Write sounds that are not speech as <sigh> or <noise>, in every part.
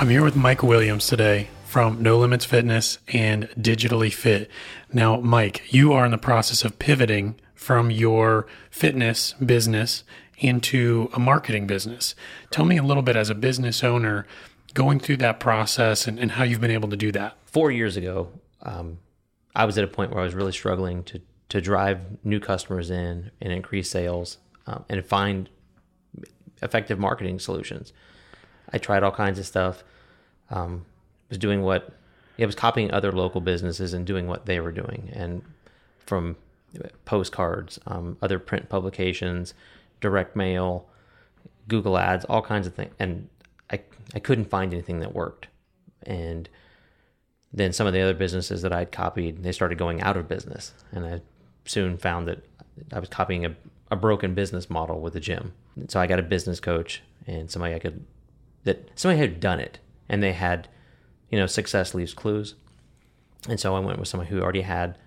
I'm here with Mike Williams today from No Limits Fitness and Digitally Fit. Now, Mike, you are in the process of pivoting from your fitness business into a marketing business. Tell me a little bit as a business owner going through that process and, and how you've been able to do that. Four years ago, um, I was at a point where I was really struggling to to drive new customers in and increase sales um, and find effective marketing solutions. I tried all kinds of stuff. Um, was doing what I was copying other local businesses and doing what they were doing, and from postcards, um, other print publications, direct mail, Google Ads, all kinds of things, and I I couldn't find anything that worked, and then some of the other businesses that I'd copied, they started going out of business, and I soon found that I was copying a, a broken business model with a gym. So I got a business coach and somebody I could that somebody had done it and they had, you know, success leaves clues. And so I went with someone who already had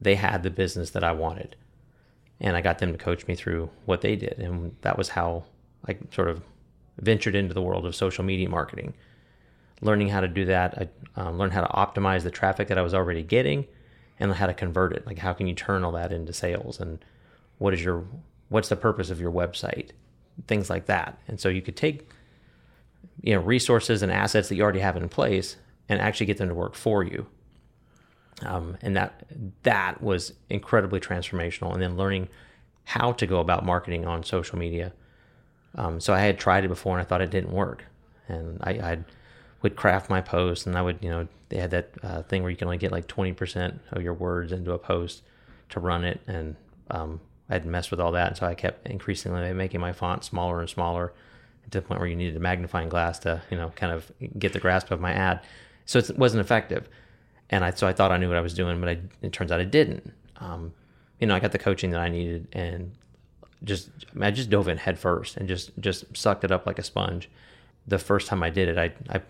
they had the business that I wanted. And I got them to coach me through what they did. And that was how I sort of ventured into the world of social media marketing. Learning how to do that, I um, learned how to optimize the traffic that I was already getting and how to convert it. Like how can you turn all that into sales and what is your what's the purpose of your website? Things like that. And so you could take you know resources and assets that you already have in place and actually get them to work for you. Um, and that that was incredibly transformational. And then learning how to go about marketing on social media. Um, so I had tried it before and I thought it didn't work. And I, I'd would craft my posts and I would, you know, they had that uh, thing where you can only get like 20% of your words into a post to run it. And um, I had messed with all that. And so I kept increasingly making my font smaller and smaller to the point where you needed a magnifying glass to, you know, kind of get the grasp of my ad. So it wasn't effective. And I, so I thought I knew what I was doing, but I, it turns out I didn't. Um, you know, I got the coaching that I needed and just, I, just dove in head first and just, just sucked it up like a sponge. The first time I did it, I, I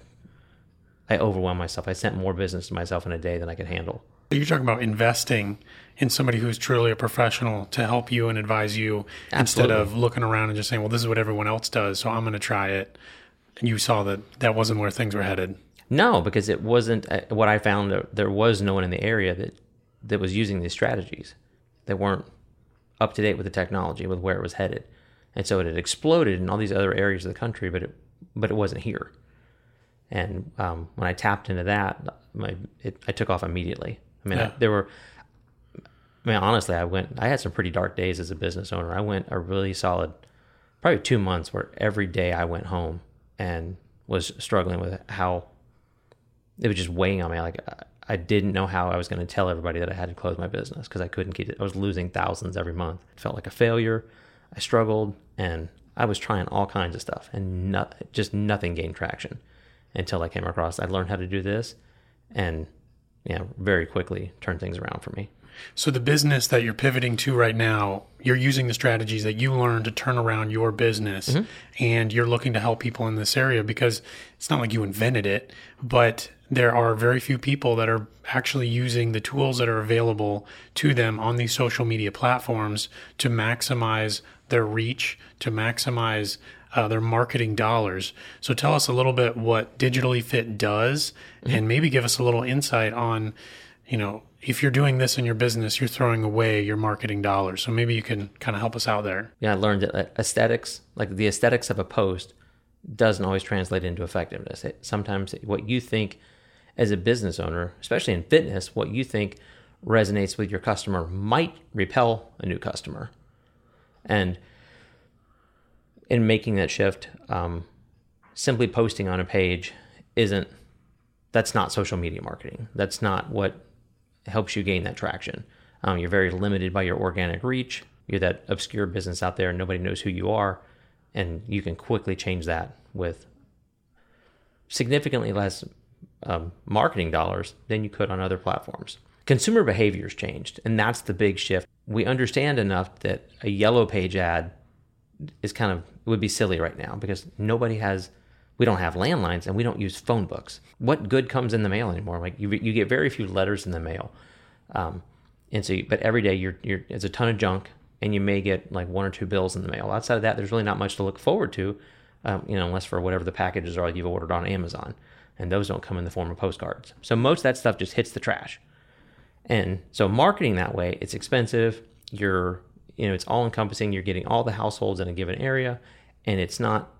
I overwhelmed myself. I sent more business to myself in a day than I could handle. You're talking about investing in somebody who's truly a professional to help you and advise you Absolutely. instead of looking around and just saying, well, this is what everyone else does, so I'm going to try it. And you saw that that wasn't where things were headed. No, because it wasn't uh, what I found. There, there was no one in the area that, that was using these strategies. They weren't up to date with the technology, with where it was headed. And so it had exploded in all these other areas of the country, but it, but it wasn't here. And um, when I tapped into that, my it, I took off immediately. I mean, yeah. I, there were. I mean, honestly, I went. I had some pretty dark days as a business owner. I went a really solid, probably two months where every day I went home and was struggling with how it was just weighing on me. Like I didn't know how I was going to tell everybody that I had to close my business because I couldn't keep it. I was losing thousands every month. It felt like a failure. I struggled and I was trying all kinds of stuff and not, just nothing gained traction until I came across. I learned how to do this, and yeah, very quickly turn things around for me. So the business that you're pivoting to right now, you're using the strategies that you learned to turn around your business, mm-hmm. and you're looking to help people in this area because it's not like you invented it, but there are very few people that are actually using the tools that are available to them on these social media platforms to maximize their reach, to maximize uh, their marketing dollars. So tell us a little bit what Digitally Fit does, mm-hmm. and maybe give us a little insight on, you know, if you're doing this in your business, you're throwing away your marketing dollars. So maybe you can kind of help us out there. Yeah, I learned that aesthetics, like the aesthetics of a post, doesn't always translate into effectiveness. It, sometimes what you think as a business owner, especially in fitness, what you think resonates with your customer might repel a new customer. And in making that shift, um, simply posting on a page isn't that's not social media marketing. That's not what helps you gain that traction. Um, you're very limited by your organic reach. You're that obscure business out there, and nobody knows who you are, and you can quickly change that with significantly less um, marketing dollars than you could on other platforms. Consumer behaviors changed, and that's the big shift. We understand enough that a yellow page ad is kind of would be silly right now because nobody has we don't have landlines and we don't use phone books. What good comes in the mail anymore? Like you, you get very few letters in the mail, um, and so but every day you're you're it's a ton of junk, and you may get like one or two bills in the mail. Outside of that, there's really not much to look forward to, um, you know, unless for whatever the packages are you've ordered on Amazon, and those don't come in the form of postcards. So most of that stuff just hits the trash. And so marketing that way, it's expensive. You're, you know, it's all encompassing. You're getting all the households in a given area, and it's not,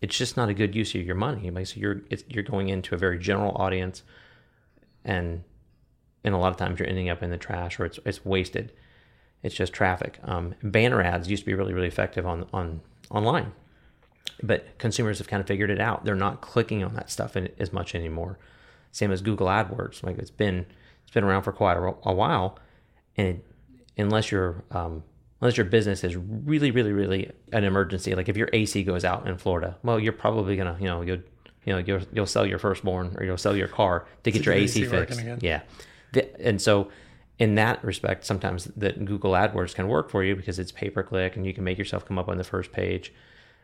it's just not a good use of your money. Like, so you're, you're going into a very general audience, and and a lot of times you're ending up in the trash or it's it's wasted. It's just traffic. Um, banner ads used to be really really effective on on online, but consumers have kind of figured it out. They're not clicking on that stuff in, as much anymore. Same as Google AdWords. Like it's been it's been around for quite a, a while, and it, unless your um, unless your business is really really really an emergency, like if your AC goes out in Florida, well, you're probably gonna you know you'll, you know you'll you'll sell your firstborn or you'll sell your car to get your AC, AC fixed. Yeah, and so in that respect, sometimes that Google AdWords can work for you because it's pay per click and you can make yourself come up on the first page.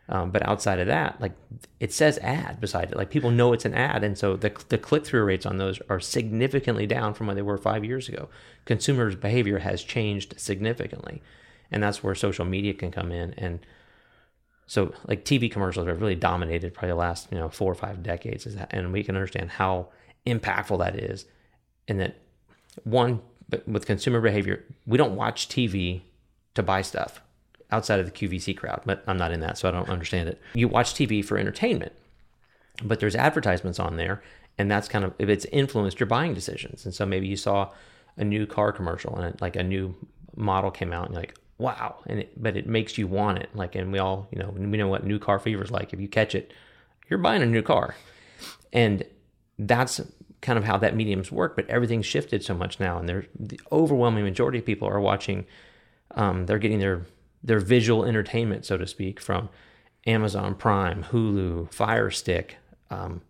Um, but outside of that, like it says ad beside it, like people know it's an ad, and so the the click through rates on those are significantly down from when they were five years ago. Consumers' behavior has changed significantly, and that's where social media can come in. And so, like TV commercials have really dominated probably the last you know four or five decades, and we can understand how impactful that is, and that one, but with consumer behavior, we don't watch TV to buy stuff outside of the QVC crowd, but I'm not in that, so I don't understand it. You watch TV for entertainment, but there's advertisements on there, and that's kind of if it's influenced your buying decisions. And so maybe you saw a new car commercial and like a new model came out, and you're like, wow, and it, but it makes you want it. Like, and we all, you know, we know what new car fever is like. If you catch it, you're buying a new car, and that's kind of how that mediums work, but everything's shifted so much now, and there's the overwhelming majority of people are watching. Um, they're getting their their visual entertainment, so to speak, from Amazon Prime, Hulu, Fire Stick, um,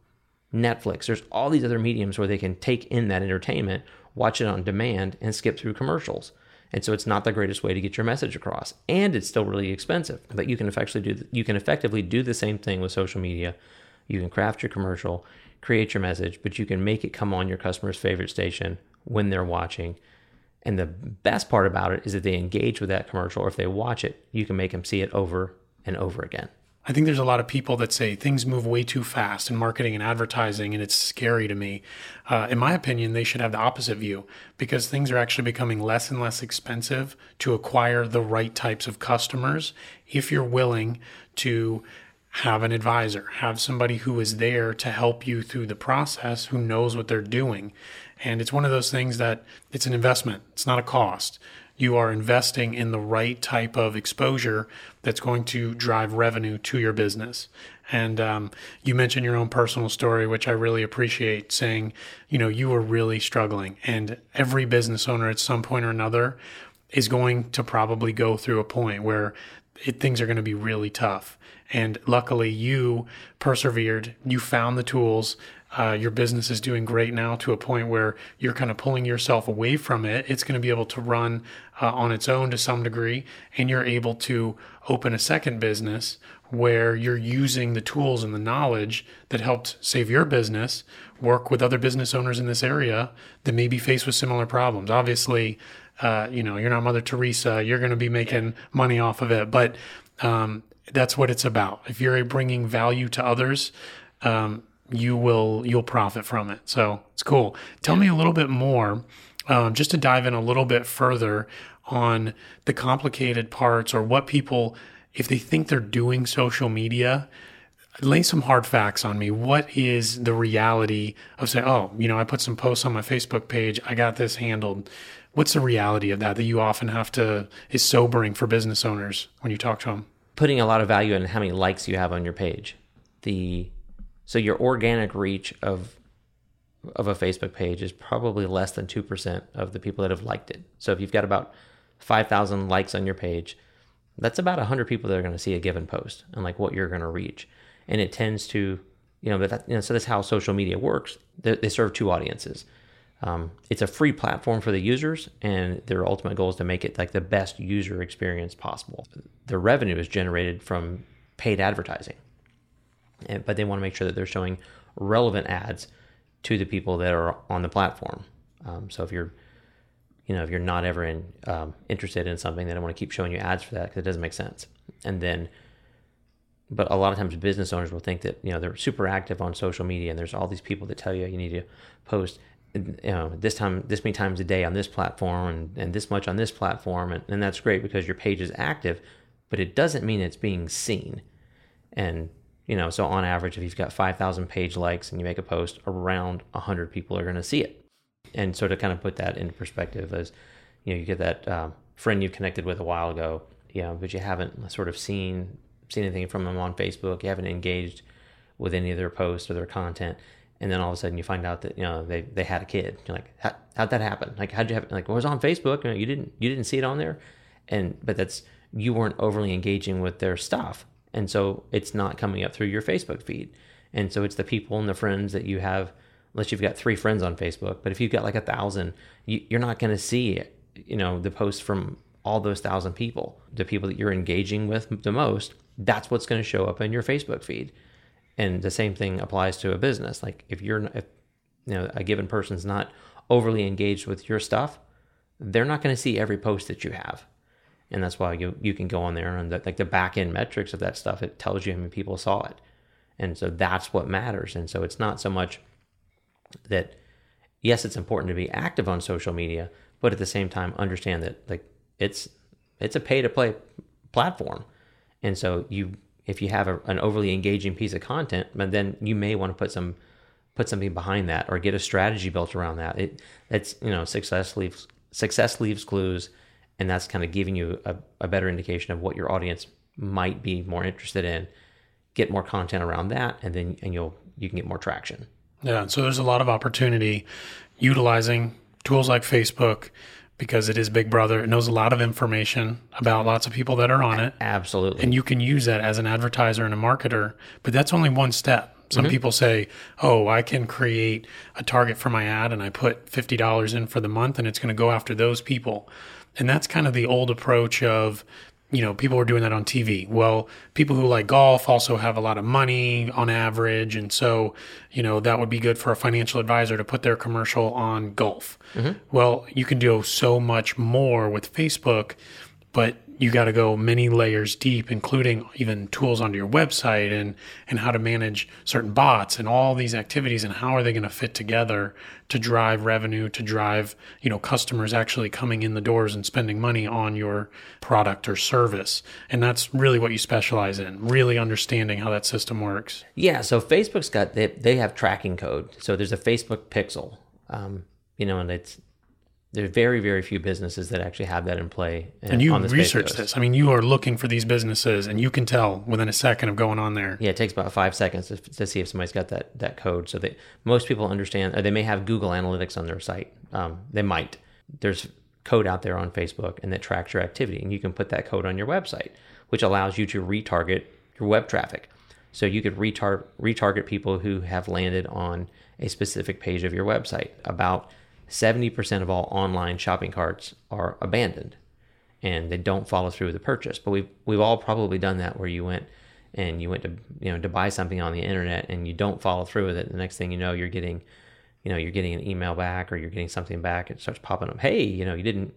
Netflix. There's all these other mediums where they can take in that entertainment, watch it on demand, and skip through commercials. And so it's not the greatest way to get your message across, and it's still really expensive. But you can effectively do you can effectively do the same thing with social media. You can craft your commercial create your message, but you can make it come on your customer's favorite station when they're watching. And the best part about it is that they engage with that commercial, or if they watch it, you can make them see it over and over again. I think there's a lot of people that say things move way too fast in marketing and advertising, and it's scary to me. Uh, in my opinion, they should have the opposite view because things are actually becoming less and less expensive to acquire the right types of customers if you're willing to have an advisor, have somebody who is there to help you through the process, who knows what they're doing. And it's one of those things that it's an investment, it's not a cost. You are investing in the right type of exposure that's going to drive revenue to your business. And um, you mentioned your own personal story, which I really appreciate, saying, you know, you were really struggling. And every business owner at some point or another is going to probably go through a point where it, things are going to be really tough. And luckily, you persevered. You found the tools. Uh, your business is doing great now to a point where you're kind of pulling yourself away from it. It's going to be able to run uh, on its own to some degree, and you're able to open a second business where you're using the tools and the knowledge that helped save your business, work with other business owners in this area that may be faced with similar problems. Obviously, uh, you know, you're not Mother Teresa. You're going to be making money off of it, but um, that's what it's about. If you're bringing value to others, um, you will you'll profit from it. So it's cool. Tell me a little bit more, um, just to dive in a little bit further on the complicated parts or what people, if they think they're doing social media, lay some hard facts on me. What is the reality of saying, oh, you know, I put some posts on my Facebook page, I got this handled. What's the reality of that that you often have to is sobering for business owners when you talk to them? Putting a lot of value in how many likes you have on your page. The so your organic reach of of a Facebook page is probably less than 2% of the people that have liked it. So if you've got about 5,000 likes on your page, that's about 100 people that are going to see a given post and like what you're going to reach. And it tends to, you know, but that, you know, so that's how social media works. They, they serve two audiences. Um, it's a free platform for the users, and their ultimate goal is to make it like the best user experience possible. The revenue is generated from paid advertising, and, but they want to make sure that they're showing relevant ads to the people that are on the platform. Um, so if you're, you know, if you're not ever in, um, interested in something, they don't want to keep showing you ads for that because it doesn't make sense. And then but a lot of times business owners will think that you know they're super active on social media and there's all these people that tell you you need to post you know this time this many times a day on this platform and, and this much on this platform and, and that's great because your page is active but it doesn't mean it's being seen. And you know so on average if you've got 5000 page likes and you make a post around 100 people are going to see it. And so to kind of put that into perspective as you know you get that um, friend you connected with a while ago you know but you haven't sort of seen seen anything from them on facebook you haven't engaged with any of their posts or their content and then all of a sudden you find out that you know they, they had a kid. You're like How, how'd that happen? Like how'd you have like well, it was on facebook you, know, you didn't you didn't see it on there. And but that's you weren't overly engaging with their stuff. And so it's not coming up through your facebook feed. And so it's the people and the friends that you have unless you've got three friends on facebook but if you've got like a thousand you, you're not going to see you know the posts from all those thousand people. The people that you're engaging with the most that's what's going to show up in your facebook feed and the same thing applies to a business. Like if you're if you know a given person's not overly engaged with your stuff they're not going to see every post that you have. And that's why you you can go on there and the, like the back end metrics of that stuff it tells you how many people saw it. And so that's what matters. And so it's not so much that yes it's important to be active on social media but at the same time understand that like it's it's a pay to play platform. And so you if you have a, an overly engaging piece of content but then you may want to put some put something behind that or get a strategy built around that. It that's you know success leaves success leaves clues and that's kind of giving you a, a better indication of what your audience might be more interested in. Get more content around that and then and you'll you can get more traction. Yeah, so there's a lot of opportunity utilizing tools like Facebook because it is Big Brother. It knows a lot of information about lots of people that are on it. absolutely And you can use that as an advertiser and a marketer, but that's only one step. Some mm-hmm. people say, "Oh, I can create a target for my ad and I put $50 in for the month and it's going to go after those people." And that's kind of the old approach of you know, people were doing that on TV. Well, people who like golf also have a lot of money on average. And so, you know, that would be good for a financial advisor to put their commercial on golf. Mm-hmm. Well, you can do so much more with Facebook, but you got to go many layers deep, including even tools onto your website and, and how to manage certain bots and all these activities and how are they going to fit together to drive revenue, to drive, you know, customers actually coming in the doors and spending money on your product or service. And that's really what you specialize in, really understanding how that system works. Yeah, so Facebook's got they they have tracking code. So there's a Facebook Pixel, um, you know, and it's there's very very few businesses that actually have that in play. And you on the Space research this. I mean, you are looking for these businesses and you can tell within a second of going on there. Yeah, it takes about five seconds to, to see if somebody's got that that code. So that most people understand, or they may have Google Analytics on their site. Um, they might. There's code out there on Facebook and that tracks your activity, and you can put that code on your website, which allows you to retarget your web traffic. So you could retar- retarget people who have landed on a specific page of your website. About 70% of all online shopping carts are abandoned and they don't follow through with the purchase. But we've we've all probably done that where you went and you went to you know to buy something on the internet and you don't follow through with it. The next thing you know, you're getting you know you're getting an email back or you're getting something back. It starts popping up. Hey, you know you didn't.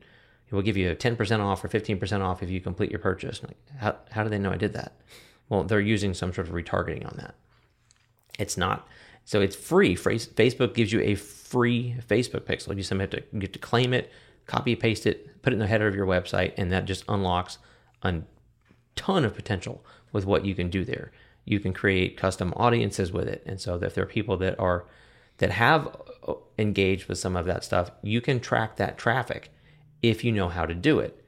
We'll give you a 10% off or 15% off if you complete your purchase. Like, how how do they know I did that? Well, they're using some sort of retargeting on that. It's not. So it's free. Facebook gives you a free Facebook pixel. You simply have to get to claim it, copy paste it, put it in the header of your website, and that just unlocks a ton of potential with what you can do there. You can create custom audiences with it, and so if there are people that are that have uh, engaged with some of that stuff, you can track that traffic if you know how to do it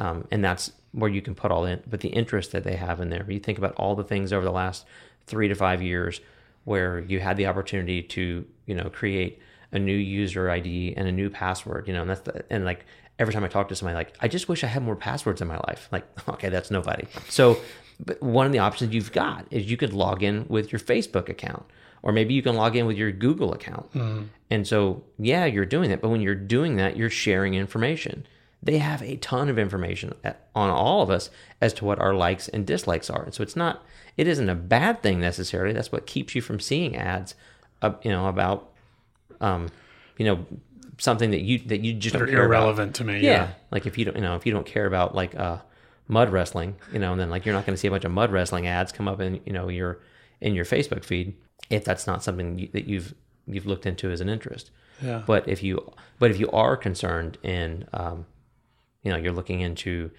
um, and that's where you can put all in. But the interest that they have in there, you think about all the things over the last three to five years where you had the opportunity to, you know, create a new user ID and a new password, you know, and that's the, and like every time I talk to somebody, like I just wish I had more passwords in my life. Like, <laughs> okay, that's nobody. So, but one of the options you've got is you could log in with your Facebook account, or maybe you can log in with your Google account. Mm-hmm. And so, yeah, you're doing that, but when you're doing that, you're sharing information they have a ton of information on all of us as to what our likes and dislikes are. And so it's not, it isn't a bad thing necessarily. That's what keeps you from seeing ads, uh, you know, about, um, you know, something that you that you just are irrelevant to me. Yeah. Yeah. like if you don't, you know, if you don't care about like uh, mud wrestling, you know, and then like you're not going to see a bunch of mud wrestling ads come up in you know your in your Facebook feed if that's not something you, that you've you've looked into as an interest. Yeah. But if you but if you are concerned in um, you know you're looking into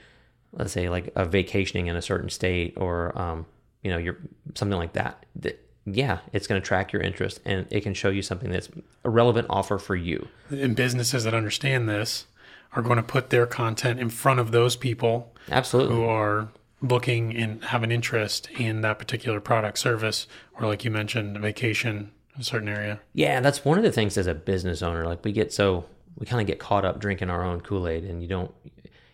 let's say like a vacationing in a certain state or um, you know you're something like that, that yeah, it's going to track your interest and it can show you something that's a relevant offer for you. And businesses that understand this are going to put their content in front of those people Absolutely. who are looking and have an interest in that particular product service or like you mentioned vacation in a certain area Yeah, that's one of the things as a business owner. Like we get so we kind of get caught up drinking our own Kool Aid, and you don't.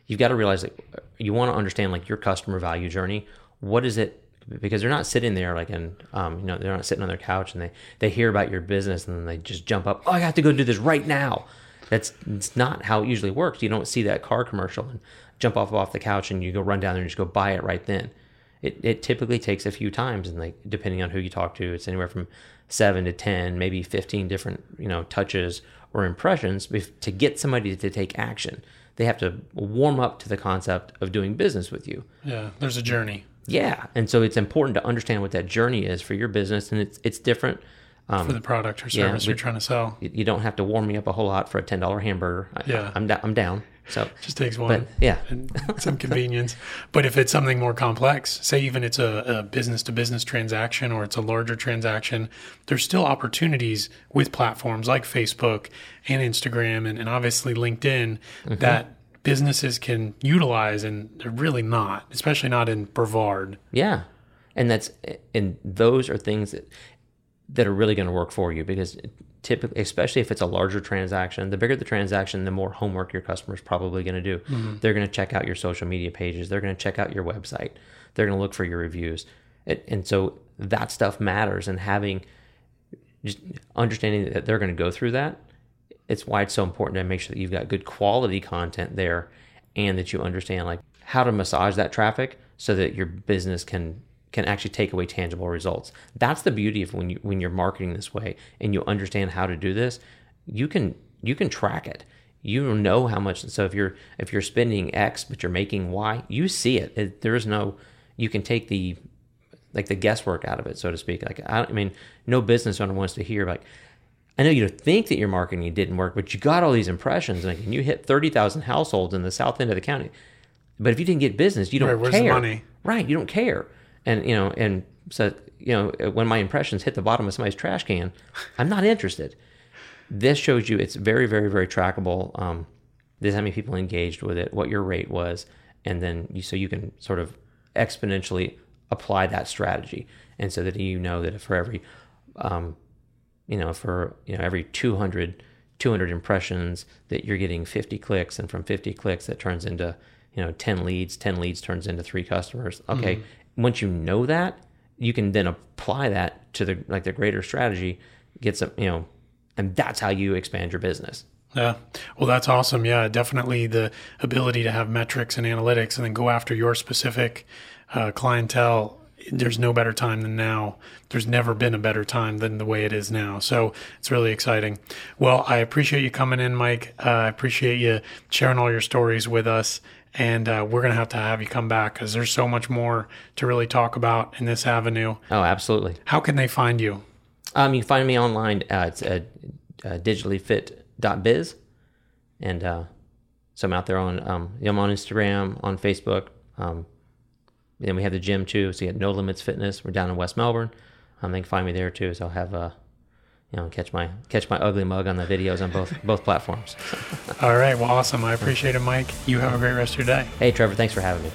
You've got to realize that you want to understand like your customer value journey. What is it? Because they're not sitting there like and um, you know they're not sitting on their couch and they they hear about your business and then they just jump up. Oh, I have to go do this right now. That's it's not how it usually works. You don't see that car commercial and jump off off the couch and you go run down there and just go buy it right then. It, it typically takes a few times and like depending on who you talk to it's anywhere from seven to ten maybe 15 different you know touches or impressions to get somebody to take action. They have to warm up to the concept of doing business with you. Yeah there's a journey. Yeah and so it's important to understand what that journey is for your business and it's it's different for the product or Um, yeah, service you're trying to sell. you don't have to warm me up a whole lot for a $10 hamburger. I, Yeah. I'm, I'm down so just takes one but yeah and some convenience. <laughs> But if it's something more complex, say even it's a, business to business transaction or it's a larger transaction, there's still opportunities with platforms like Facebook and Instagram and, and obviously LinkedIn mm-hmm. that businesses can utilize and they're really not, especially not in Brevard. Yeah, and that's and those are things that that are really going to work for you because typically, especially if it's a larger transaction, the bigger the transaction, the more homework your customer is probably going to do. Mm-hmm. They're going to check out your social media pages. They're going to check out your website. They're going to look for your reviews, and, and so that stuff matters. And having just understanding that they're going to go through that it's why it's so important to make sure that you've got good quality content there and that you understand like how to massage that traffic so that your business can can actually take away tangible results that's the beauty of when you when you're marketing this way and you understand how to do this you can you can track it you know how much so if you're if you're spending x but you're making y you see it, it there is no you can take the like the guesswork out of it, so to speak. Like I, I mean, no business owner wants to hear like, I know you think that your marketing didn't work, but you got all these impressions, like, and you hit thirty thousand households in the south end of the county. But if you didn't get business, you don't Right, where's the care. money? Right, you don't care. And you know, and so you know, when my impressions hit the bottom of somebody's trash can, I'm not interested. This shows you it's very, very, very trackable. Um, this is how many people engaged with it, what your rate was, and then you so you can sort of exponentially apply that strategy, and so that you know that for every, um, you know, for you know every 200, 200 impressions that you're getting 50 clicks, and from 50 clicks that turns into you know 10 leads, 10 leads turns into three customers. Okay, once you know that, you can then apply that to the like the greater strategy, get some you know, and that's how you expand your business. Yeah. Well, that's awesome. Yeah, definitely the ability to have metrics and analytics and then go after your specific uh, clientele. There's no better time than now. There's never been a better time than the way it is now. So it's really exciting. Well, I appreciate you coming in, Mike. Uh, I appreciate you sharing all your stories with us. And uh, we're going to have to have you come back because there's so much more to really talk about in this avenue. Oh, absolutely. How can they find you? Um, you can find me online. Uh, it's at uh, digitallyfit.biz. And uh, so I'm out there on, um, I'm on Instagram, on Facebook. Um, then we have the gym too. So you have No Limits Fitness. We're down in West Melbourne. Um, they can find me there too. So I'll have, uh, you know, catch my catch my ugly mug on the videos on both both platforms. <laughs> All right. Well, awesome. I appreciate it, Mike. You have a great rest of your day. hey, Trevor, thanks for having me.